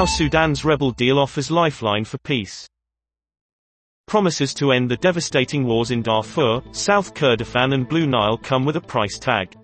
How Sudan's rebel deal offers lifeline for peace. Promises to end the devastating wars in Darfur, South Kordofan and Blue Nile come with a price tag.